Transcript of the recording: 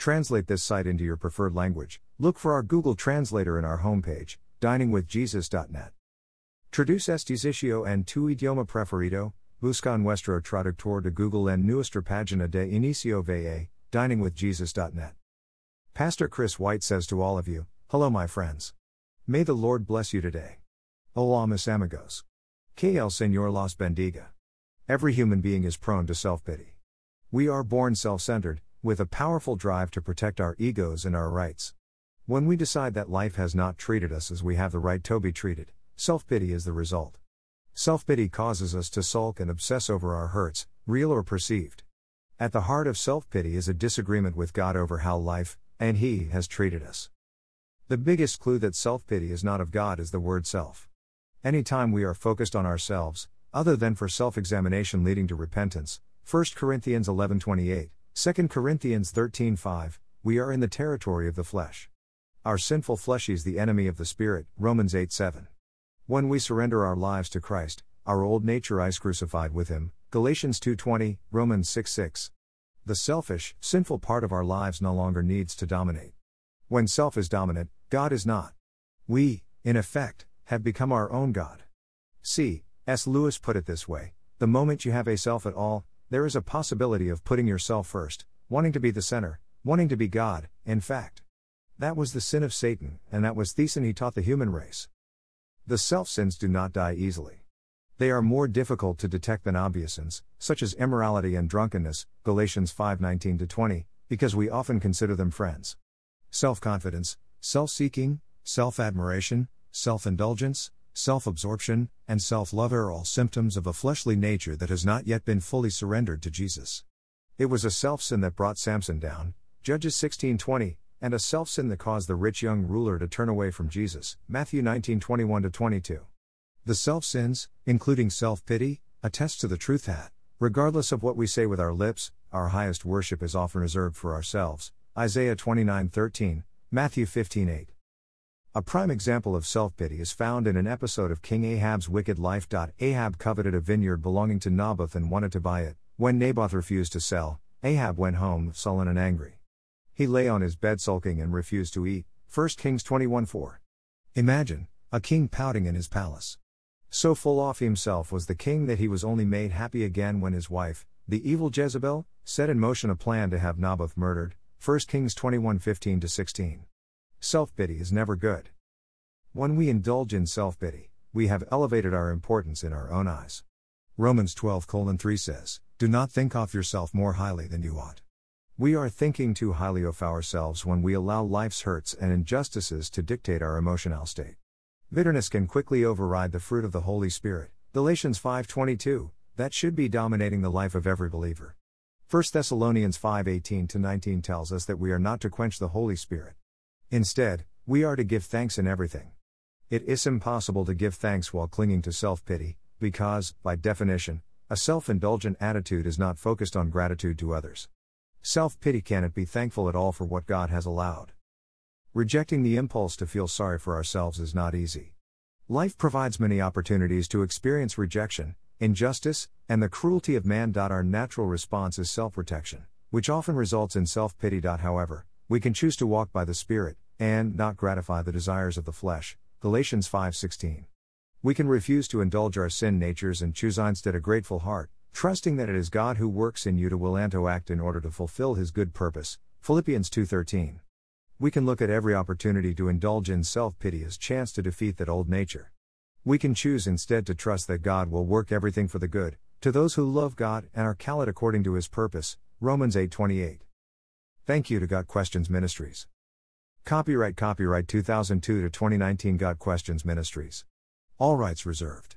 Translate this site into your preferred language. Look for our Google Translator in our homepage, diningwithjesus.net. Traduce este sitio en tu idioma preferido, busca nuestro traductor de Google en nuestra página de inicio va, diningwithjesus.net. Pastor Chris White says to all of you, Hello, my friends. May the Lord bless you today. Hola, mis amigos. Que el Señor los bendiga. Every human being is prone to self pity. We are born self centered, with a powerful drive to protect our egos and our rights. When we decide that life has not treated us as we have the right to be treated, self pity is the result. Self pity causes us to sulk and obsess over our hurts, real or perceived. At the heart of self pity is a disagreement with God over how life, and He, has treated us. The biggest clue that self pity is not of God is the word self. Anytime we are focused on ourselves, other than for self examination leading to repentance, 1 Corinthians 11:28, 2 Corinthians 13:5, we are in the territory of the flesh. Our sinful flesh is the enemy of the spirit, Romans 8:7. When we surrender our lives to Christ, our old nature is crucified with him, Galatians 2:20, Romans 6:6. The selfish, sinful part of our lives no longer needs to dominate. When self is dominant, God is not. We, in effect, have become our own God. C. S. Lewis put it this way The moment you have a self at all, there is a possibility of putting yourself first, wanting to be the center, wanting to be God, in fact. That was the sin of Satan, and that was Thesan he taught the human race. The self sins do not die easily. They are more difficult to detect than obvious sins, such as immorality and drunkenness, Galatians 5:19 20, because we often consider them friends. Self-confidence, self-seeking, self-admiration, self-indulgence, self-absorption, and self-love are all symptoms of a fleshly nature that has not yet been fully surrendered to Jesus. It was a self-sin that brought Samson down, Judges 16:20, and a self-sin that caused the rich young ruler to turn away from Jesus, Matthew 19:21 22. The self-sins, including self-pity, attest to the truth that, regardless of what we say with our lips, our highest worship is often reserved for ourselves, Isaiah 29:13, Matthew 15:8. A prime example of self pity is found in an episode of King Ahab's wicked life. Ahab coveted a vineyard belonging to Naboth and wanted to buy it. When Naboth refused to sell, Ahab went home, sullen and angry. He lay on his bed sulking and refused to eat. 1 Kings 21 4. Imagine, a king pouting in his palace. So full off himself was the king that he was only made happy again when his wife, the evil Jezebel, set in motion a plan to have Naboth murdered. 1 Kings 21 15 16. Self pity is never good. When we indulge in self pity, we have elevated our importance in our own eyes. Romans 12 3 says, Do not think of yourself more highly than you ought. We are thinking too highly of ourselves when we allow life's hurts and injustices to dictate our emotional state. Bitterness can quickly override the fruit of the Holy Spirit, Galatians 5:22, that should be dominating the life of every believer. 1 Thessalonians 5:18 19 tells us that we are not to quench the Holy Spirit. Instead, we are to give thanks in everything. It is impossible to give thanks while clinging to self pity, because, by definition, a self indulgent attitude is not focused on gratitude to others. Self pity cannot be thankful at all for what God has allowed. Rejecting the impulse to feel sorry for ourselves is not easy. Life provides many opportunities to experience rejection, injustice, and the cruelty of man. Our natural response is self protection, which often results in self pity. However, we can choose to walk by the Spirit, and not gratify the desires of the flesh. Galatians 5:16. We can refuse to indulge our sin natures and choose instead a grateful heart, trusting that it is God who works in you to will and to act in order to fulfill his good purpose. Philippians 2:13. We can look at every opportunity to indulge in self-pity as chance to defeat that old nature. We can choose instead to trust that God will work everything for the good to those who love God and are called according to his purpose. Romans 8:28. Thank you to Got Questions Ministries. Copyright Copyright 2002 to 2019 Got Questions Ministries. All rights reserved.